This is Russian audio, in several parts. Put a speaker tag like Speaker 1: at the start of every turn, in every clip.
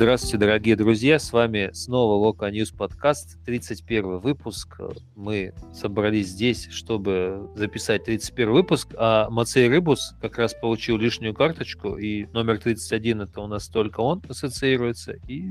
Speaker 1: Здравствуйте, дорогие друзья, с вами снова Loko News подкаст, 31 выпуск. Мы собрались здесь, чтобы записать 31 выпуск, а Мацей Рыбус как раз получил лишнюю карточку, и номер 31 это у нас только он ассоциируется, и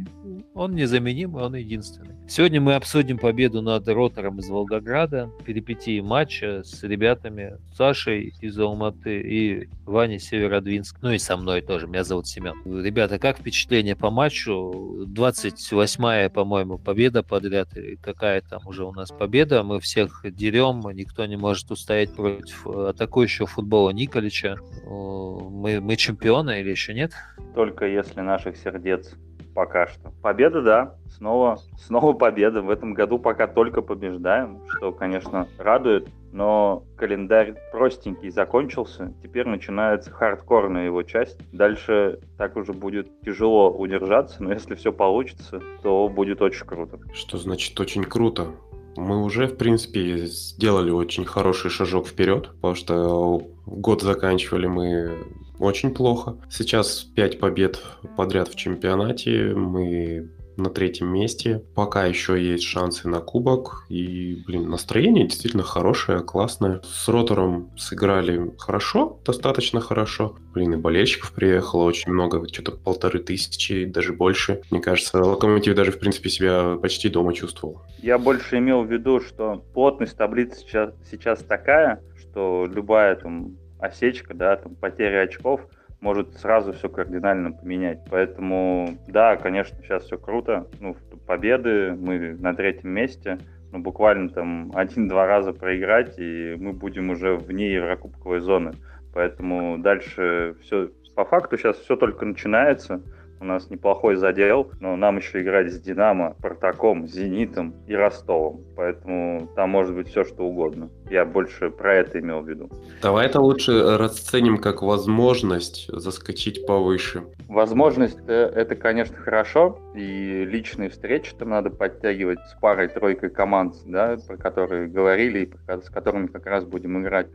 Speaker 1: он незаменимый, он единственный. Сегодня мы обсудим победу над Ротором из Волгограда, перипетии матча с ребятами Сашей из Алматы и Ваней Северодвинск, ну и со мной тоже, меня зовут Семен. Ребята, как впечатление по матчу? Матчу. 28-я, по-моему, победа подряд. Какая там уже у нас победа. Мы всех дерем, никто не может устоять против атакующего футбола Николича. Мы, мы чемпионы или еще нет?
Speaker 2: Только если наших сердец пока что. Победа, да, снова, снова победа. В этом году пока только побеждаем, что, конечно, радует. Но календарь простенький закончился. Теперь начинается хардкорная его часть. Дальше так уже будет тяжело удержаться, но если все получится, то будет очень круто.
Speaker 3: Что значит очень круто? Мы уже, в принципе, сделали очень хороший шажок вперед, потому что год заканчивали мы очень плохо. Сейчас 5 побед подряд в чемпионате. Мы на третьем месте. Пока еще есть шансы на кубок. И, блин, настроение действительно хорошее, классное. С Ротором сыграли хорошо, достаточно хорошо. Блин, и болельщиков приехало очень много, что-то полторы тысячи, даже больше. Мне кажется, Локомотив даже, в принципе, себя почти дома чувствовал.
Speaker 2: Я больше имел в виду, что плотность таблицы сейчас, сейчас такая, что любая там осечка, да, там потеря очков может сразу все кардинально поменять. Поэтому, да, конечно, сейчас все круто. Ну, победы, мы на третьем месте. Ну, буквально там один-два раза проиграть, и мы будем уже вне Еврокубковой зоны. Поэтому дальше все, по факту сейчас все только начинается. У нас неплохой задел, но нам еще играть с Динамо, Спартаком, Зенитом и Ростовом. Поэтому там может быть все, что угодно. Я больше про это имел в виду.
Speaker 3: Давай это лучше расценим как возможность заскочить повыше.
Speaker 2: Возможность э, это, конечно, хорошо. И личные встречи там надо подтягивать с парой-тройкой команд, да, про которые говорили и с которыми как раз будем играть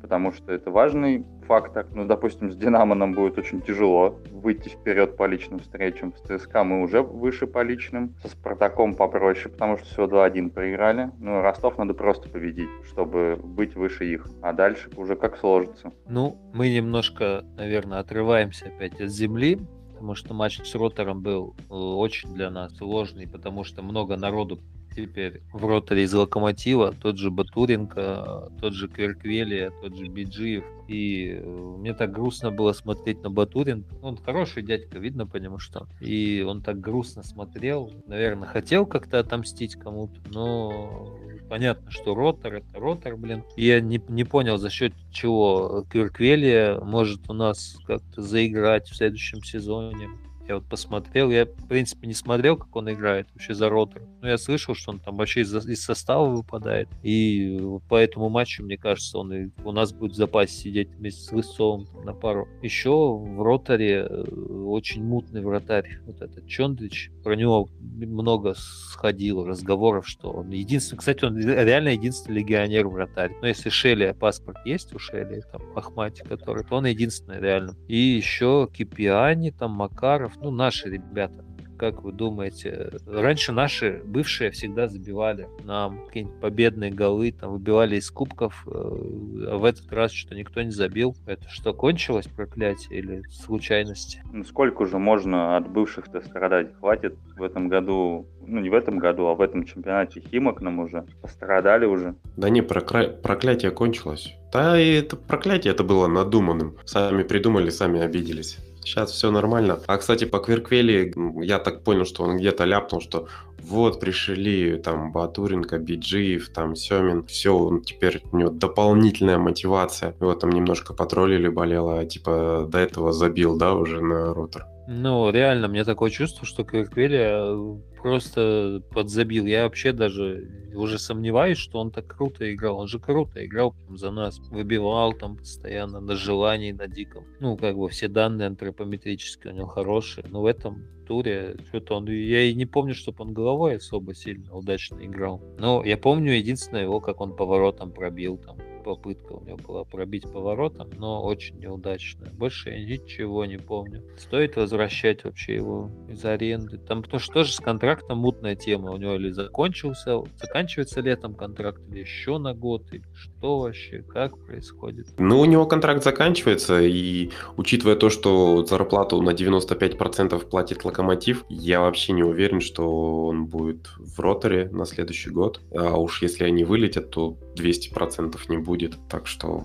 Speaker 2: потому что это важный фактор. Ну, допустим, с «Динамо» нам будет очень тяжело выйти вперед по личным встречам. С ЦСКА мы уже выше по личным. Со «Спартаком» попроще, потому что всего 2-1 проиграли. Ну, Ростов надо просто победить, чтобы быть выше их. А дальше уже как сложится.
Speaker 1: Ну, мы немножко, наверное, отрываемся опять от земли, потому что матч с Ротором был э, очень для нас сложный, потому что много народу теперь в роторе из Локомотива, тот же Батуренко, тот же Кверквелия, тот же Биджиев. И э, мне так грустно было смотреть на Батурин. Он хороший дядька, видно по нему что. И он так грустно смотрел. Наверное, хотел как-то отомстить кому-то, но понятно, что ротор это ротор, блин. Я не, не понял, за счет чего Кверквелия может у нас как-то заиграть в следующем сезоне. Я вот посмотрел, я, в принципе, не смотрел, как он играет вообще за ротор. Но я слышал, что он там вообще из, из состава выпадает. И по этому матчу, мне кажется, он и у нас будет в запасе сидеть вместе с Лысовым на пару. Еще в роторе э, очень мутный вратарь. Вот этот Чондрич. Про него много сходило разговоров, что он единственный... Кстати, он реально единственный легионер-вратарь. Но если Шелли, паспорт есть у Шелли, там, Ахмати, который, то он единственный реально. И еще Кипиани, там, Макаров, ну, наши ребята. Как вы думаете, раньше наши бывшие всегда забивали нам какие-нибудь победные голы, там выбивали из кубков, э, а в этот раз что никто не забил. Это что, кончилось проклятие или случайности?
Speaker 2: Ну, сколько же можно от бывших-то страдать? Хватит в этом году, ну не в этом году, а в этом чемпионате Химок нам уже пострадали уже.
Speaker 3: Да не, прокля... проклятие кончилось. Да и это проклятие это было надуманным. Сами придумали, сами обиделись. Сейчас все нормально. А, кстати, по Кверквели я так понял, что он где-то ляпнул, что вот пришли там Батуренко, Биджиев, там Семин, все, он теперь у него дополнительная мотивация. Его там немножко потроллили, болело, а типа до этого забил, да, уже на ротор.
Speaker 1: Ну, реально, мне такое чувство, что Кверквеля просто подзабил. Я вообще даже уже сомневаюсь, что он так круто играл. Он же круто играл прям за нас. Выбивал там постоянно на желании, на диком. Ну, как бы все данные антропометрические у него хорошие. Но в этом туре что-то он... Я и не помню, чтобы он головой особо сильно удачно играл. Но я помню единственное его, как он поворотом пробил там попытка у него была пробить поворотом, но очень неудачная. Больше я ничего не помню. Стоит возвращать вообще его из аренды. Там потому что тоже с контрактом мутная тема. У него или закончился, заканчивается летом контракт, или еще на год, или что вообще, как происходит?
Speaker 3: Ну, у него контракт заканчивается, и учитывая то, что зарплату на 95% платит Локомотив, я вообще не уверен, что он будет в роторе на следующий год. А уж если они вылетят, то 200% не будет. Так что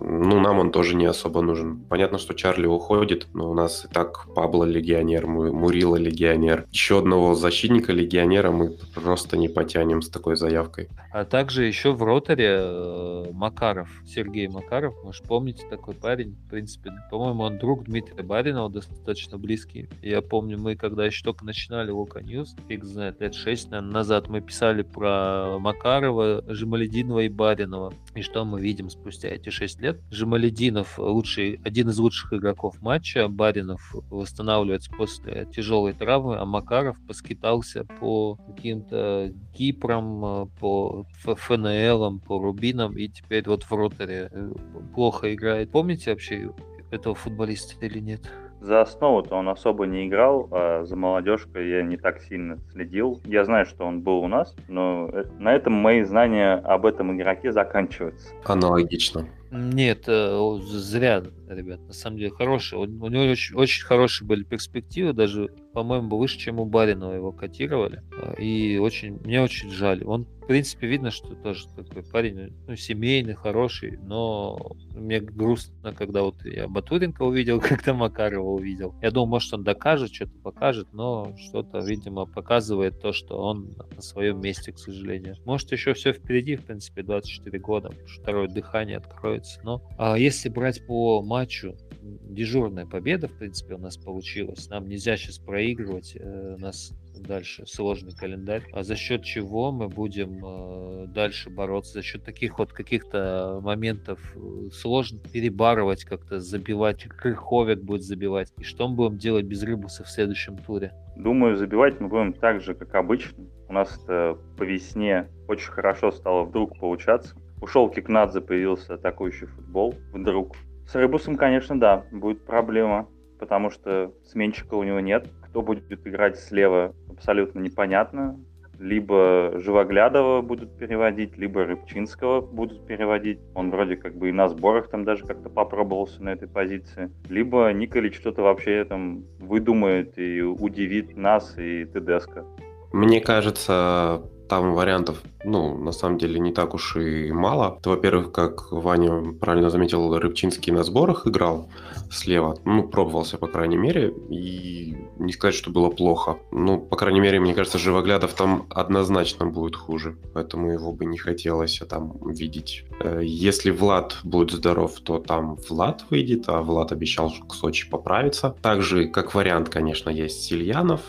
Speaker 3: ну, нам он тоже не особо нужен. Понятно, что Чарли уходит, но у нас и так Пабло легионер, Мурило легионер. Еще одного защитника легионера мы просто не потянем с такой заявкой.
Speaker 1: А также еще в роторе э, Макаров, Сергей Макаров, может, помните такой парень? В принципе, по-моему, он друг Дмитрия Баринова, достаточно близкий. Я помню, мы когда еще только начинали Loko News, фиг знает, лет шесть, наверное, назад, мы писали про Макарова, Жемалединова и Баринова. И что мы видим спустя эти шесть лет? Жемалединов лучший, один из лучших игроков матча, Баринов восстанавливается после тяжелой травмы, а Макаров поскитался по каким-то Кипром, э, по ФНЛ, по Рубинам, и теперь вот в роторе э, плохо играет. Помните вообще этого футболиста или нет?
Speaker 2: За основу-то он особо не играл, а за молодежкой я не так сильно следил. Я знаю, что он был у нас, но э, на этом мои знания об этом игроке заканчиваются.
Speaker 3: Аналогично.
Speaker 1: Нет, э, зря, ребят, на самом деле хороший. У, него очень, очень хорошие были перспективы, даже, по-моему, выше, чем у Баринова его котировали. Э, и очень, мне очень жаль. Он в принципе, видно, что тоже такой парень, ну, семейный, хороший, но мне грустно, когда вот я Батуренко увидел, когда Макарова увидел. Я думал, может, он докажет, что-то покажет, но что-то, видимо, показывает то, что он на своем месте, к сожалению. Может, еще все впереди, в принципе, 24 года, второе дыхание откроется. Но а если брать по матчу, дежурная победа, в принципе, у нас получилась. Нам нельзя сейчас проигрывать. Э, у нас дальше сложный календарь. А за счет чего мы будем э, дальше бороться? За счет таких вот каких-то моментов э, сложно перебарывать, как-то забивать. Крыховик будет забивать. И что мы будем делать без Рыбуса в следующем туре?
Speaker 2: Думаю, забивать мы будем так же, как обычно. У нас по весне очень хорошо стало вдруг получаться. Ушел Кикнадзе, появился атакующий футбол вдруг. С Рыбусом, конечно, да, будет проблема, потому что сменщика у него нет. Кто будет играть слева, абсолютно непонятно. Либо Живоглядова будут переводить, либо Рыбчинского будут переводить. Он вроде как бы и на сборах там даже как-то попробовался на этой позиции. Либо Николич что-то вообще там выдумает и удивит нас и Тедеско.
Speaker 3: Мне кажется, там вариантов, ну, на самом деле, не так уж и мало. Во-первых, как Ваня правильно заметил, Рыбчинский на сборах играл слева. Ну, пробовался, по крайней мере, и не сказать, что было плохо. Ну, по крайней мере, мне кажется, Живоглядов там однозначно будет хуже. Поэтому его бы не хотелось там видеть. Э, если Влад будет здоров, то там Влад выйдет, а Влад обещал к Сочи поправиться. Также, как вариант, конечно, есть Сильянов,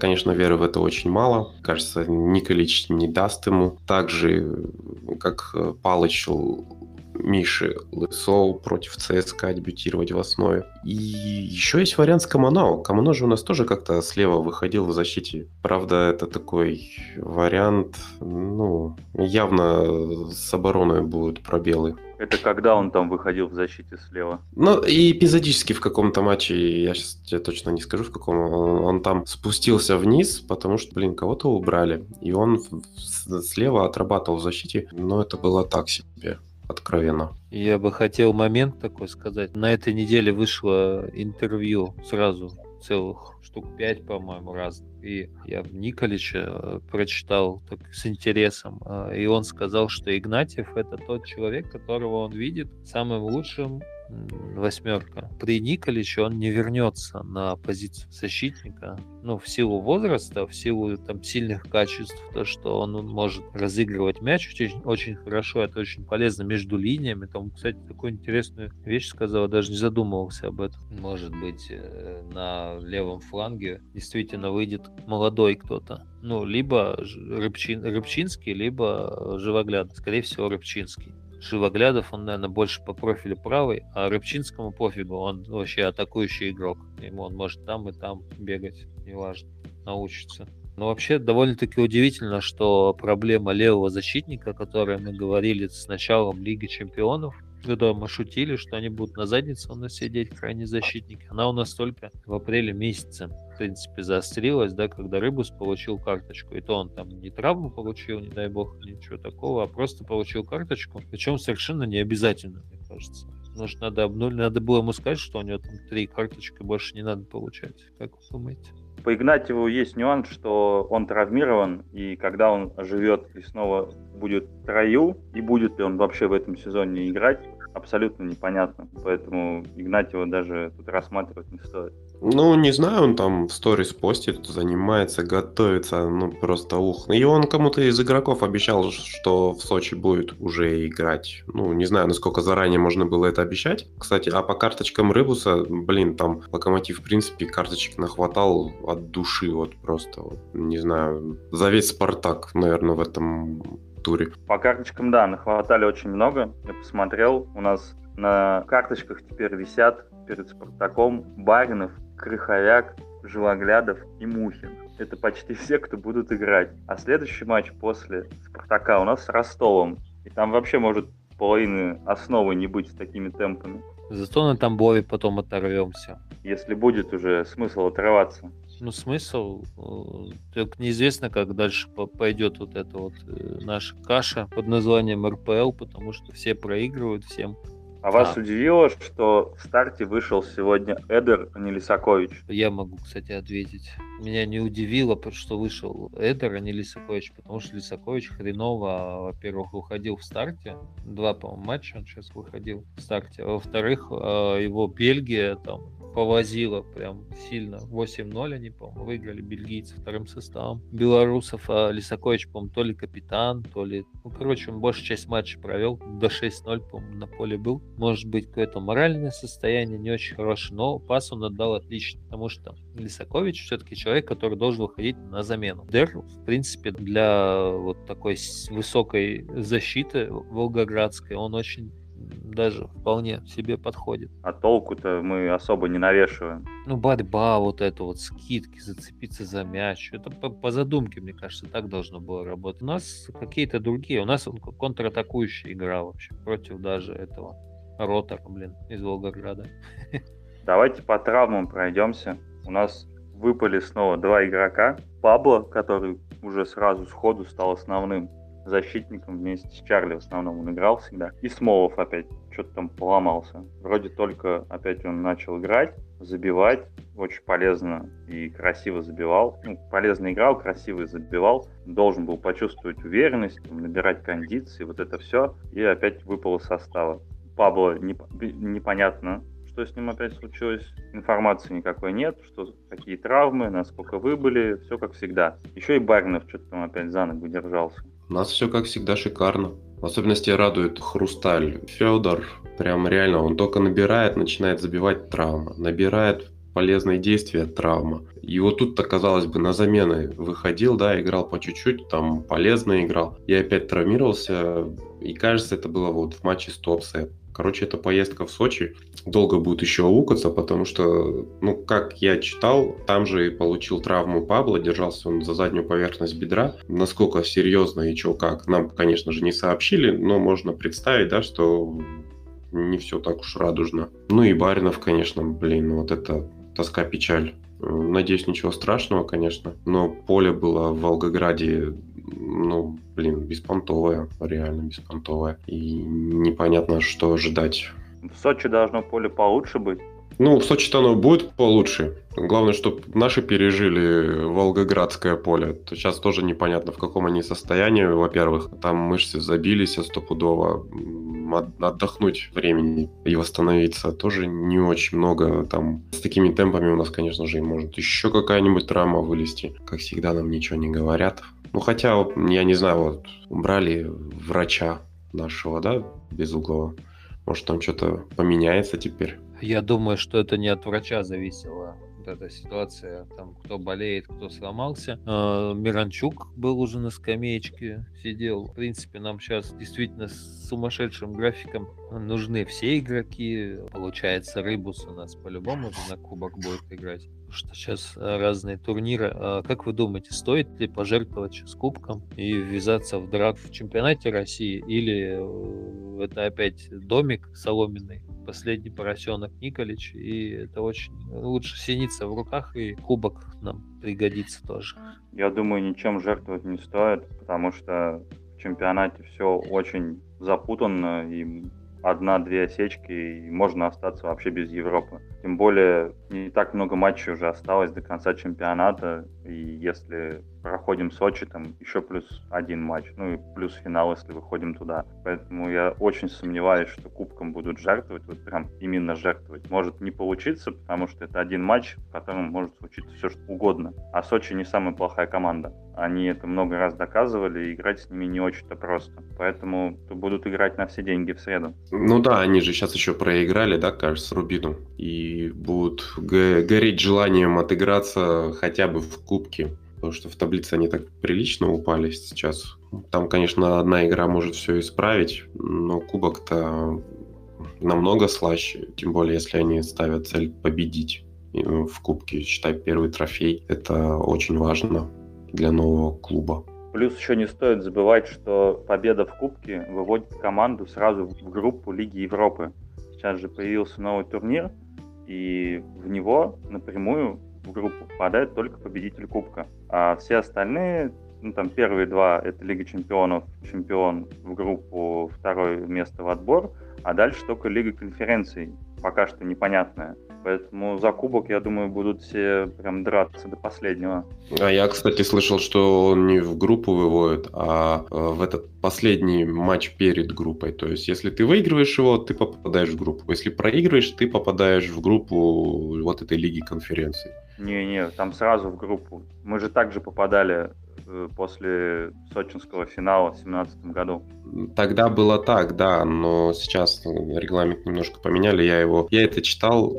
Speaker 3: Конечно, веры в это очень мало. Кажется, Николич не даст ему. Также, как э, Палычу Миши Лысоу против ЦСКА дебютировать в основе. И еще есть вариант с Камано. Камано же у нас тоже как-то слева выходил в защите. Правда, это такой вариант, ну, явно с обороной будут пробелы.
Speaker 2: Это когда он там выходил в защите слева?
Speaker 3: Ну, и эпизодически в каком-то матче, я сейчас тебе точно не скажу, в каком, он, он там спустился вниз, потому что, блин, кого-то убрали. И он слева отрабатывал в защите, но это было так себе откровенно.
Speaker 1: Я бы хотел момент такой сказать. На этой неделе вышло интервью сразу целых штук пять, по-моему, раз. И я в Николича э, прочитал так, с интересом. Э, и он сказал, что Игнатьев это тот человек, которого он видит самым лучшим восьмерка. При Николиче он не вернется на позицию защитника. Ну, в силу возраста, в силу там сильных качеств, то, что он, может разыгрывать мяч очень, очень хорошо, это очень полезно между линиями. Там, кстати, такую интересную вещь сказал, даже не задумывался об этом. Может быть, э, на левом фланге действительно выйдет молодой кто-то. Ну, либо Рыбчин, Рыбчинский, либо Живогляд. Скорее всего, Рыбчинский. Живоглядов, он, наверное, больше по профилю правый, а Рыбчинскому пофигу, он вообще атакующий игрок. Ему он может там и там бегать, неважно, научится. Но вообще довольно-таки удивительно, что проблема левого защитника, о которой мы говорили с началом Лиги Чемпионов, когда мы шутили, что они будут на заднице у нас сидеть, крайне защитники. Она у нас только в апреле месяце, в принципе, заострилась, да, когда Рыбус получил карточку. И то он там не травму получил, не дай бог, ничего такого, а просто получил карточку. Причем совершенно не обязательно, мне кажется. Может, надо, ну, надо было ему сказать, что у него там три карточки больше не надо получать. Как вы думаете?
Speaker 2: По Игнатьеву есть нюанс, что он травмирован, и когда он живет и снова будет трою, и будет ли он вообще в этом сезоне играть, абсолютно непонятно. Поэтому Игнатьева даже тут рассматривать не стоит.
Speaker 3: Ну, не знаю, он там в сторис постит, занимается, готовится, ну просто ух. И он кому-то из игроков обещал, что в Сочи будет уже играть. Ну, не знаю, насколько заранее можно было это обещать. Кстати, а по карточкам Рыбуса, блин, там Локомотив, в принципе, карточек нахватал от души, вот просто, вот, не знаю, за весь Спартак, наверное, в этом туре.
Speaker 2: По карточкам, да, нахватали очень много. Я посмотрел, у нас на карточках теперь висят перед Спартаком Баринов, Крыховяк, Живоглядов и Мухин. Это почти все, кто будут играть. А следующий матч после Спартака у нас с Ростовом. И там вообще может половины основы не быть с такими темпами.
Speaker 1: Зато на Тамбове потом оторвемся.
Speaker 2: Если будет уже смысл отрываться.
Speaker 1: Ну, смысл, э, только неизвестно, как дальше пойдет вот эта вот э, наша каша под названием РПЛ, потому что все проигрывают всем.
Speaker 2: А вас а. удивило, что в старте вышел сегодня Эдер, а не Лисакович?
Speaker 1: Я могу, кстати, ответить. Меня не удивило, что вышел Эдер, а не Лисакович, потому что Лисакович хреново, во-первых, выходил в старте. Два, по-моему, матча он сейчас выходил в старте. А во-вторых, э, его Бельгия там повозила прям сильно. 8-0 они, по-моему, выиграли бельгийцы вторым составом. Белорусов, а Лисакович, по-моему, то ли капитан, то ли... Ну, короче, он большую часть матча провел. До 6-0, по-моему, на поле был. Может быть, какое-то моральное состояние не очень хорошее, но пас он отдал отлично, потому что Лисакович все-таки человек, который должен выходить на замену. Дер, в принципе, для вот такой высокой защиты волгоградской, он очень даже вполне себе подходит.
Speaker 2: А толку-то мы особо не навешиваем.
Speaker 1: Ну, борьба, вот это вот, скидки, зацепиться за мяч. Это по, по задумке, мне кажется, так должно было работать. У нас какие-то другие. У нас контратакующая игра вообще против даже этого Ротора, блин, из Волгограда.
Speaker 2: Давайте по травмам пройдемся. У нас выпали снова два игрока. Пабло, который уже сразу сходу стал основным защитником вместе с Чарли в основном он играл всегда. И Смолов опять что-то там поломался. Вроде только опять он начал играть, забивать. Очень полезно и красиво забивал. Ну, полезно играл, красиво забивал. Должен был почувствовать уверенность, набирать кондиции, вот это все. И опять выпал из состава. Пабло не, непонятно, что с ним опять случилось. Информации никакой нет, что какие травмы, насколько выбыли, все как всегда. Еще и Барнов что-то там опять за ногу держался.
Speaker 3: У нас все как всегда шикарно. В особенности радует Хрусталь. Федор, прям реально, он только набирает, начинает забивать травма. Набирает полезные действия травма. И вот тут-то, казалось бы, на замены выходил, да, играл по чуть-чуть, там полезно играл. И опять травмировался. И кажется, это было вот в матче с Топсе. Короче, эта поездка в Сочи долго будет еще аукаться, потому что, ну, как я читал, там же и получил травму Пабло, держался он за заднюю поверхность бедра. Насколько серьезно и что как, нам, конечно же, не сообщили, но можно представить, да, что не все так уж радужно. Ну и Баринов, конечно, блин, вот это тоска, печаль. Надеюсь, ничего страшного, конечно, но поле было в Волгограде ну, блин, беспонтовая, реально беспонтовая. И непонятно, что ожидать.
Speaker 2: В Сочи должно поле получше быть.
Speaker 3: Ну, в Сочи-то оно будет получше. Главное, чтобы наши пережили Волгоградское поле. Сейчас тоже непонятно, в каком они состоянии, во-первых. Там мышцы забились стопудово. Отдохнуть времени и восстановиться тоже не очень много. Там с такими темпами у нас, конечно же, может еще какая-нибудь травма вылезти. Как всегда, нам ничего не говорят. Ну, хотя, я не знаю, вот убрали врача нашего, да, Безуглого. Может, там что-то поменяется теперь?
Speaker 1: Я думаю, что это не от врача зависело эта ситуация, там, кто болеет, кто сломался. Э, Миранчук был уже на скамеечке, сидел. В принципе, нам сейчас действительно с сумасшедшим графиком нужны все игроки. Получается, Рыбус у нас по-любому на кубок будет играть что сейчас разные турниры. А как вы думаете, стоит ли пожертвовать сейчас кубком и ввязаться в драку в чемпионате России? Или э, это опять домик соломенный, последний поросенок Николич, и это очень лучше синиться в руках, и кубок нам пригодится тоже.
Speaker 2: Я думаю, ничем жертвовать не стоит, потому что в чемпионате все очень запутанно, и одна-две осечки, и можно остаться вообще без Европы. Тем более, не так много матчей уже осталось до конца чемпионата, и если проходим Сочи, там еще плюс один матч, ну и плюс финал, если выходим туда. Поэтому я очень сомневаюсь, что кубком будут жертвовать, вот прям именно жертвовать. Может не получиться, потому что это один матч, в котором может случиться все что угодно. А Сочи не самая плохая команда. Они это много раз доказывали, и играть с ними не очень-то просто. Поэтому будут играть на все деньги в среду.
Speaker 3: Ну да, они же сейчас еще проиграли, да, кажется, Рубину. И будут гореть желанием отыграться хотя бы в кубке потому что в таблице они так прилично упали сейчас. Там, конечно, одна игра может все исправить, но кубок-то намного слаще, тем более, если они ставят цель победить в кубке, считай, первый трофей. Это очень важно для нового клуба.
Speaker 2: Плюс еще не стоит забывать, что победа в Кубке выводит команду сразу в группу Лиги Европы. Сейчас же появился новый турнир, и в него напрямую в группу попадает только победитель Кубка. А все остальные, ну там первые два это Лига Чемпионов, чемпион в группу, второе место в отбор, а дальше только Лига Конференций, пока что непонятная. Поэтому за кубок, я думаю, будут все прям драться до последнего.
Speaker 3: А я, кстати, слышал, что он не в группу выводит, а э, в этот последний матч перед группой. То есть, если ты выигрываешь его, ты попадаешь в группу. Если проигрываешь, ты попадаешь в группу вот этой лиги конференций.
Speaker 2: Не-не, там сразу в группу. Мы же также попадали э, после сочинского финала в 2017 году.
Speaker 3: Тогда было так, да, но сейчас регламент немножко поменяли. Я его, я это читал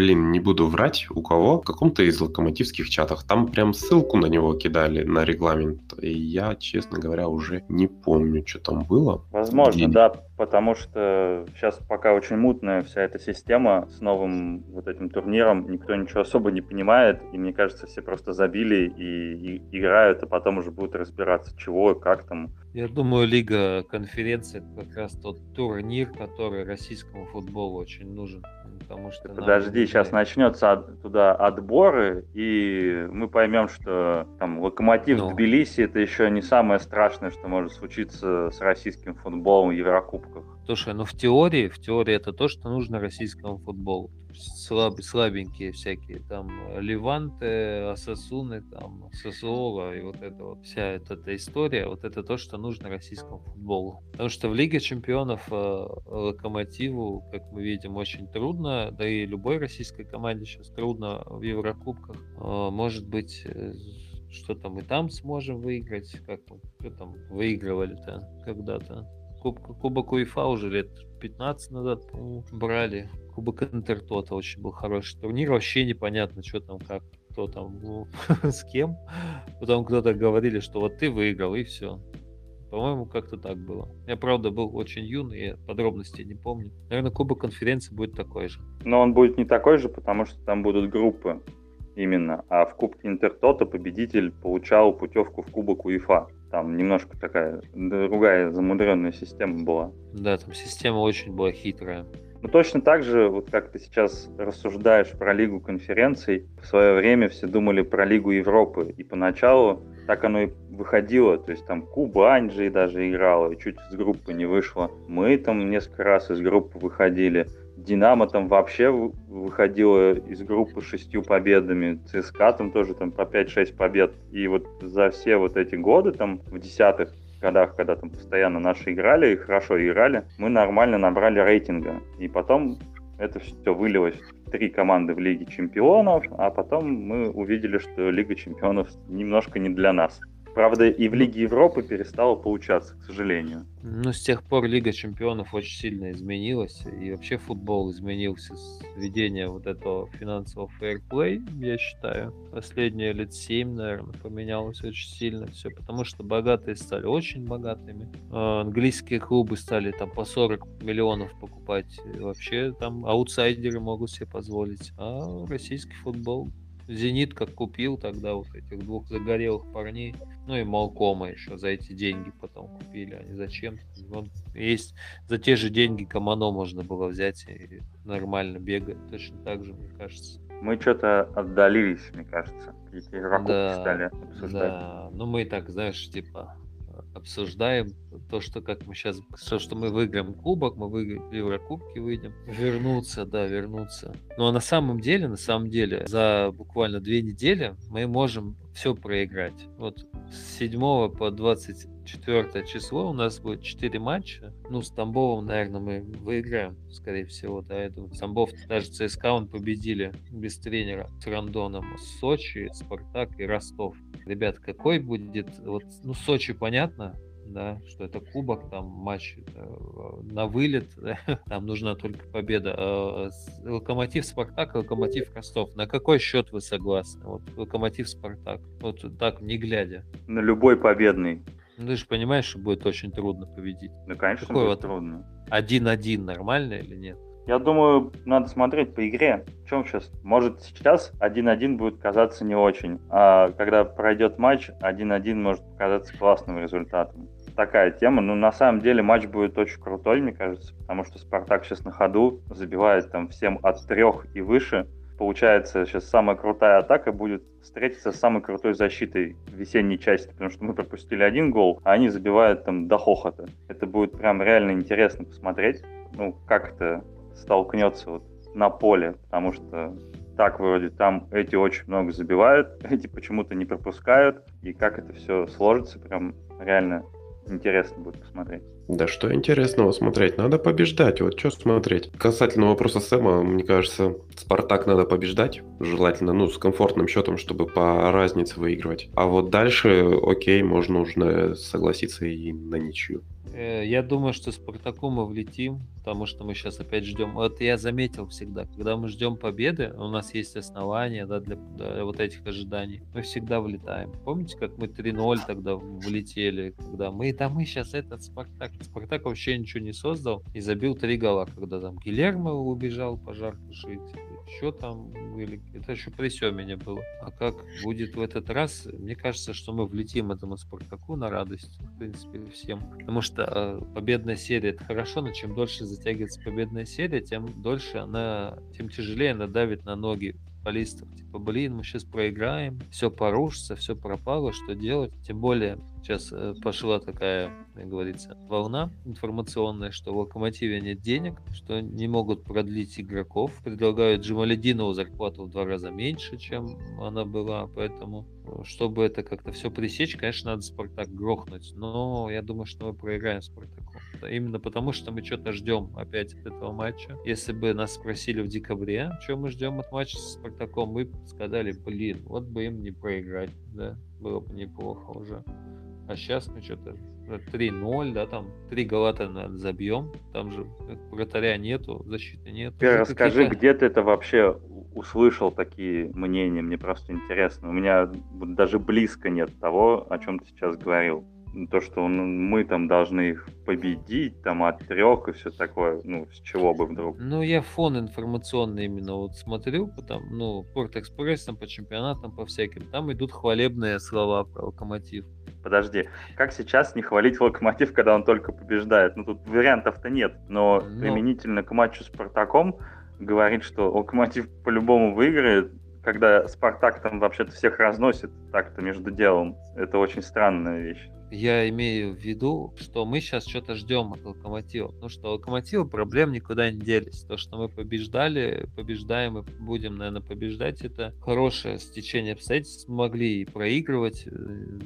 Speaker 3: блин, не буду врать, у кого, в каком-то из локомотивских чатах. Там прям ссылку на него кидали, на регламент. И я, честно говоря, уже не помню, что там было.
Speaker 2: Возможно, и... да, потому что сейчас пока очень мутная вся эта система с новым вот этим турниром. Никто ничего особо не понимает, и мне кажется, все просто забили и, и играют, а потом уже будут разбираться, чего, как там.
Speaker 1: Я думаю, Лига конференции это как раз тот турнир, который российскому футболу очень нужен потому что...
Speaker 2: Подожди, сейчас начнется от, туда отборы, и мы поймем, что там Локомотив ну. Тбилиси это еще не самое страшное, что может случиться с российским футболом в Еврокубках.
Speaker 1: Слушай, ну в теории, в теории это то, что нужно российскому футболу. Слаб, слабенькие всякие, там Леванты, Асасуны, там Сосуола и вот это вот вся эта, эта история, вот это то, что нужно российскому футболу. Потому что в Лиге чемпионов э, Локомотиву, как мы видим, очень трудно, да и любой российской команде сейчас трудно в Еврокубках. Э, может быть, э, что там и там сможем выиграть, как мы что там выигрывали-то когда-то. Кубок, Кубок УЕФА уже лет 15 назад брали. Кубок Интертота очень был хороший турнир. Вообще непонятно, что там, как, кто там, ну, с кем. Потом кто-то говорили, что вот ты выиграл, и все. По-моему, как-то так было. Я, правда, был очень юный, я подробностей не помню. Наверное, Кубок конференции будет такой же.
Speaker 2: Но он будет не такой же, потому что там будут группы именно. А в Кубке Интертота победитель получал путевку в Кубок УЕФА. Там немножко такая другая замудренная система была.
Speaker 1: Да, там система очень была хитрая.
Speaker 2: Ну, точно так же, вот как ты сейчас рассуждаешь про Лигу конференций, в свое время все думали про Лигу Европы, и поначалу так оно и выходило, то есть там Куба Анджи даже играла, и чуть из группы не вышло. Мы там несколько раз из группы выходили. Динамо там вообще выходила из группы шестью победами, ЦСКА там тоже там по 5-6 побед. И вот за все вот эти годы, там в десятых годах, когда там постоянно наши играли и хорошо играли, мы нормально набрали рейтинга. И потом это все вылилось три команды в Лиге Чемпионов, а потом мы увидели, что Лига Чемпионов немножко не для нас. Правда, и в Лиге Европы перестало получаться, к сожалению.
Speaker 1: Ну, с тех пор Лига Чемпионов очень сильно изменилась, и вообще футбол изменился с введения вот этого финансового фейерплей, я считаю. Последние лет 7, наверное, поменялось очень сильно все, потому что богатые стали очень богатыми. А английские клубы стали там по 40 миллионов покупать, и вообще там аутсайдеры могут себе позволить. А российский футбол Зенит как купил тогда вот этих двух загорелых парней, ну и Малкома еще за эти деньги потом купили, они зачем? Он есть за те же деньги Камано можно было взять и нормально бегать, точно так же, мне кажется.
Speaker 2: Мы что-то отдалились, мне кажется. Какие-то игроков
Speaker 1: Да,
Speaker 2: стали обсуждать.
Speaker 1: Да, ну мы так, знаешь, типа обсуждаем то, что как мы сейчас, что, что мы выиграем кубок, мы выиграем Еврокубки, выйдем. Вернуться, да, вернуться. Но на самом деле, на самом деле, за буквально две недели мы можем все проиграть. Вот с 7 по 24 число у нас будет 4 матча. Ну, с Тамбовом, наверное, мы выиграем, скорее всего, да, думаю. Тамбов, даже ЦСКА, он победили без тренера с Рандоном. Сочи, Спартак и Ростов. Ребят, какой будет, вот, ну, Сочи, понятно, да, что это кубок, там матч э, на вылет, там нужна только победа. А, Локомотив Спартак, Локомотив Ростов. На какой счет вы согласны? Вот Локомотив Спартак. Вот так, не глядя.
Speaker 2: На любой победный.
Speaker 1: Ну, ты же понимаешь, что будет очень трудно победить.
Speaker 2: Ну, конечно,
Speaker 1: Какой
Speaker 2: будет
Speaker 1: вот?
Speaker 2: трудно.
Speaker 1: Один-один нормально или нет?
Speaker 2: Я думаю, надо смотреть по игре. В чем сейчас? Может, сейчас 1-1 будет казаться не очень. А когда пройдет матч, 1-1 может показаться классным результатом. Такая тема. Но на самом деле матч будет очень крутой, мне кажется, потому что Спартак сейчас на ходу забивает там всем от трех и выше. Получается, сейчас самая крутая атака будет встретиться с самой крутой защитой весенней части, потому что мы пропустили один гол, а они забивают там до хохота. Это будет прям реально интересно посмотреть, ну, как это столкнется вот на поле, потому что так вроде там эти очень много забивают, эти почему-то не пропускают, и как это все сложится, прям реально интересно будет посмотреть.
Speaker 3: Да что интересного смотреть? Надо побеждать. Вот что смотреть? Касательно вопроса Сэма, мне кажется, Спартак надо побеждать. Желательно, ну, с комфортным счетом, чтобы по разнице выигрывать. А вот дальше, окей, можно уже согласиться и на ничью.
Speaker 1: Э, Я думаю, что Спартаку мы влетим, потому что мы сейчас опять ждем. Вот я заметил всегда, когда мы ждем победы, у нас есть основания да, для, для вот этих ожиданий. Мы всегда влетаем. Помните, как мы 3-0 тогда влетели, когда мы, да мы сейчас этот Спартак. Спартак вообще ничего не создал и забил три гола, когда там Гилермо убежал пожар тушить. Еще там были, это еще при Семене было. А как будет в этот раз, мне кажется, что мы влетим этому Спартаку на радость, в принципе, всем. Потому что э, победная серия это хорошо, но чем дольше затягивается победная серия, тем дольше она, тем тяжелее она давит на ноги футболистов. Типа, блин, мы сейчас проиграем, все порушится, все пропало, что делать? Тем более сейчас э, пошла такая, как говорится, волна информационная, что в Локомотиве нет денег, что не могут продлить игроков, предлагают Джамалединову зарплату в два раза меньше, чем она была, поэтому чтобы это как-то все пресечь, конечно, надо Спартак грохнуть, но я думаю, что мы проиграем Спартаку. Именно потому, что мы что-то ждем опять от этого матча. Если бы нас спросили в декабре, что мы ждем от матча с Спартаком, мы бы сказали, блин, вот бы им не проиграть, да, было бы неплохо уже. А сейчас мы что-то 3-0, да, там 3 гола-то наверное, забьем, там же вратаря нету, защиты нет.
Speaker 2: Теперь расскажи, где ты это вообще услышал такие мнения, мне просто интересно. У меня даже близко нет того, о чем ты сейчас говорил. То, что ну, мы там должны их победить, там от трех и все такое, ну, с чего бы вдруг.
Speaker 1: Ну, я фон информационный именно вот смотрю, потом, ну, Порт-Экспресс, там, по чемпионатам, по всяким, там идут хвалебные слова про Локомотив.
Speaker 2: Подожди, как сейчас не хвалить Локомотив, когда он только побеждает? Ну, тут вариантов-то нет. Но
Speaker 1: Ну.
Speaker 2: применительно к матчу с Спартаком говорит, что Локомотив по-любому выиграет, когда Спартак там вообще-то всех разносит так-то между делом. Это очень странная вещь.
Speaker 1: Я имею в виду, что мы сейчас что-то ждем от Локомотива. Потому что Локомотива проблем никуда не делись. То, что мы побеждали, побеждаем и будем, наверное, побеждать, это хорошее стечение обстоятельств. Могли и проигрывать, э,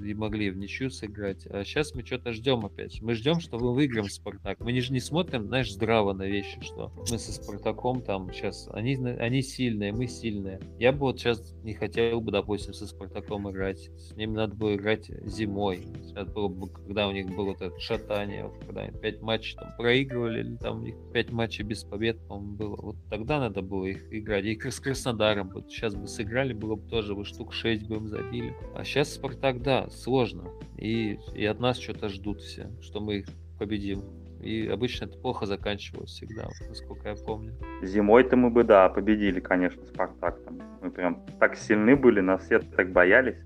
Speaker 1: и могли в ничью сыграть. А сейчас мы что-то ждем опять. Мы ждем, что мы выиграем Спартак. Мы же не смотрим, знаешь, здраво на вещи, что мы со Спартаком там сейчас, они, они сильные, мы сильные. Я бы вот сейчас не хотел бы, допустим, со Спартаком играть. С ними надо было играть зимой. Сейчас было бы, когда у них было вот это шатание, вот, когда они пять матчей там проигрывали, или там у них пять матчей без побед, по-моему, было. Вот тогда надо было их играть. И с Краснодаром вот сейчас бы сыграли, было бы тоже бы штук 6 бы им забили. А сейчас Спартак, да, сложно. И, и от нас что-то ждут все, что мы их победим. И обычно это плохо заканчивалось всегда, насколько я помню.
Speaker 2: Зимой-то мы бы, да, победили, конечно, Спартак. Там. Мы прям так сильны были, нас все так боялись.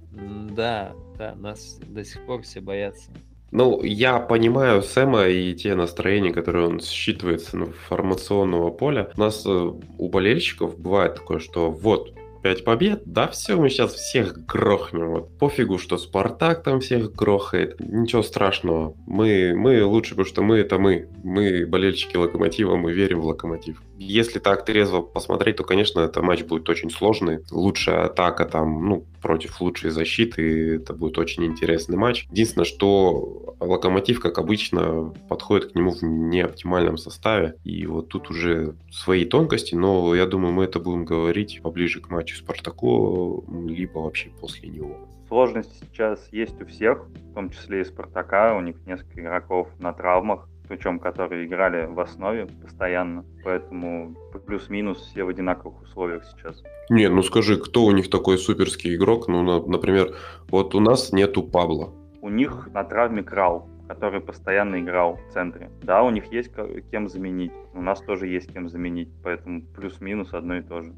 Speaker 1: Да, да, нас до сих пор все боятся.
Speaker 3: Ну, я понимаю Сэма и те настроения, которые он считывает с информационного поля. У нас э, у болельщиков бывает такое, что вот, 5 побед, да, все, мы сейчас всех грохнем. Вот пофигу, что Спартак там всех грохает. Ничего страшного. Мы, мы лучше, потому что мы это мы. Мы болельщики Локомотива, мы верим в Локомотив. Если так трезво посмотреть, то, конечно, это матч будет очень сложный. Лучшая атака там, ну, против лучшей защиты. Это будет очень интересный матч. Единственное, что Локомотив, как обычно, подходит к нему в неоптимальном составе. И вот тут уже свои тонкости, но я думаю, мы это будем говорить поближе к матчу Спартаку, либо вообще после него.
Speaker 2: Сложности сейчас есть у всех, в том числе и Спартака. У них несколько игроков на травмах причем которые играли в основе постоянно, поэтому плюс-минус все в одинаковых условиях сейчас.
Speaker 3: Не, ну скажи, кто у них такой суперский игрок? Ну, на, например, вот у нас нету Пабла.
Speaker 2: У них на травме Крау который постоянно играл в центре. Да, у них есть кем заменить, у нас тоже есть кем заменить, поэтому плюс-минус одно и то же.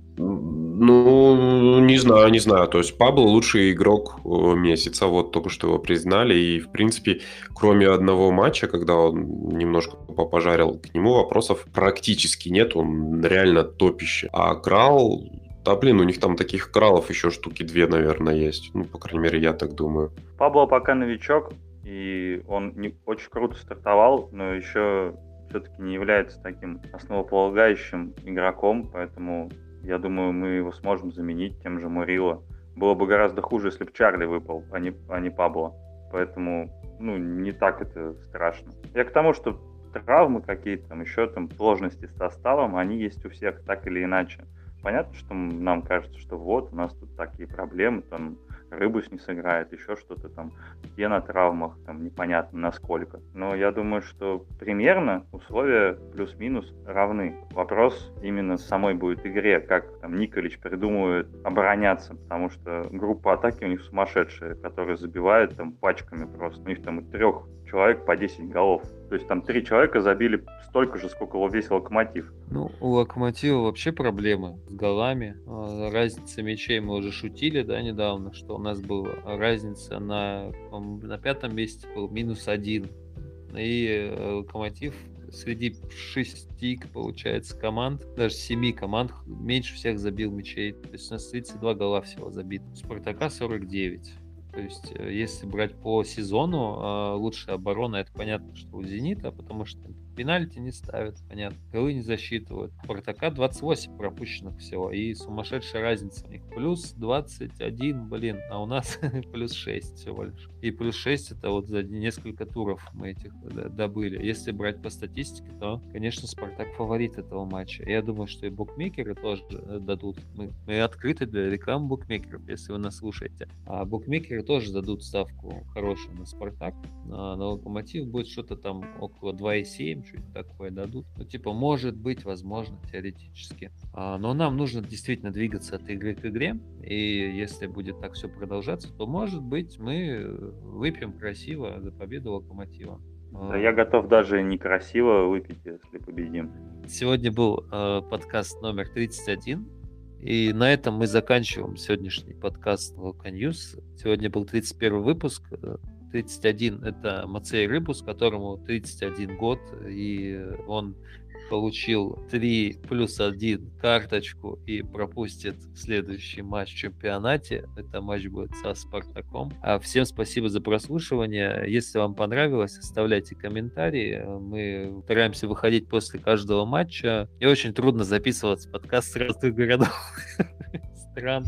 Speaker 3: Ну, не знаю, не знаю. То есть Пабло лучший игрок э, месяца, вот только что его признали, и, в принципе, кроме одного матча, когда он немножко попожарил, к нему вопросов практически нет, он реально топище. А Крал, да, блин, у них там таких кралов еще штуки две, наверное, есть. Ну, по крайней мере, я так думаю.
Speaker 2: Пабло пока новичок, и он не, очень круто стартовал, но еще все-таки не является таким основополагающим игроком, поэтому я думаю, мы его сможем заменить тем же Мурило. Было бы гораздо хуже, если бы Чарли выпал, а не, а не Пабло. Поэтому, ну, не так это страшно. Я к тому, что травмы какие-то, там еще там сложности с составом, они есть у всех так или иначе. Понятно, что нам кажется, что вот, у нас тут такие проблемы, там Рыбус не сыграет, еще что-то там, те на травмах, там непонятно насколько. Но я думаю, что примерно условия плюс-минус равны. Вопрос именно самой будет игре, как там Николич придумывает обороняться, потому что группа атаки у них сумасшедшая, которые забивают там пачками просто. У них там трех человек по 10 голов. То есть там три человека забили столько же, сколько весь локомотив.
Speaker 1: Ну, у локомотива вообще проблемы с голами. А, разница мячей мы уже шутили, да, недавно, что у нас была разница на, на пятом месте был минус один. И э, локомотив среди шести, получается, команд, даже семи команд, меньше всех забил мячей. То есть у нас 32 гола всего забито. У Спартака 49. То есть, э, если брать по сезону, а, лучшая оборона, это понятно, что у «Зенита», потому что Пенальти не ставят, понятно. Голы не засчитывают. Спартака 28 пропущенных всего. И сумасшедшая разница у них. Плюс 21, блин, а у нас плюс 6 всего лишь. И плюс 6 это вот за несколько туров мы этих добыли. Если брать по статистике, то, конечно, Спартак фаворит этого матча. Я думаю, что и букмекеры тоже э, дадут. Мы, мы открыты для рекламы букмекеров, если вы нас слушаете. А букмекеры тоже дадут ставку хорошую на Спартак. На, на Локомотив будет что-то там около 2,7 им что-нибудь такое дадут. Ну, типа, может быть, возможно, теоретически. А, но нам нужно действительно двигаться от игры к игре. И если будет так все продолжаться, то, может быть, мы выпьем красиво за победу Локомотива.
Speaker 2: Да, я готов даже некрасиво выпить, если победим.
Speaker 1: Сегодня был э, подкаст номер 31. И на этом мы заканчиваем сегодняшний подкаст Loko News. Сегодня был 31 выпуск. 31 это Мацей Рыбус, которому 31 год, и он получил 3 плюс 1 карточку и пропустит следующий матч в чемпионате. Это матч будет со Спартаком. А всем спасибо за прослушивание. Если вам понравилось, оставляйте комментарии. Мы стараемся выходить после каждого матча. И очень трудно записываться подкаст с разных городов стран.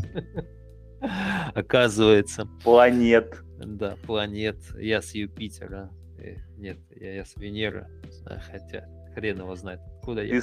Speaker 1: Оказывается.
Speaker 2: Планет.
Speaker 1: Да, планет. Я с Юпитера. Э, нет, я, я с Венеры. Хотя хрен его знает, откуда я.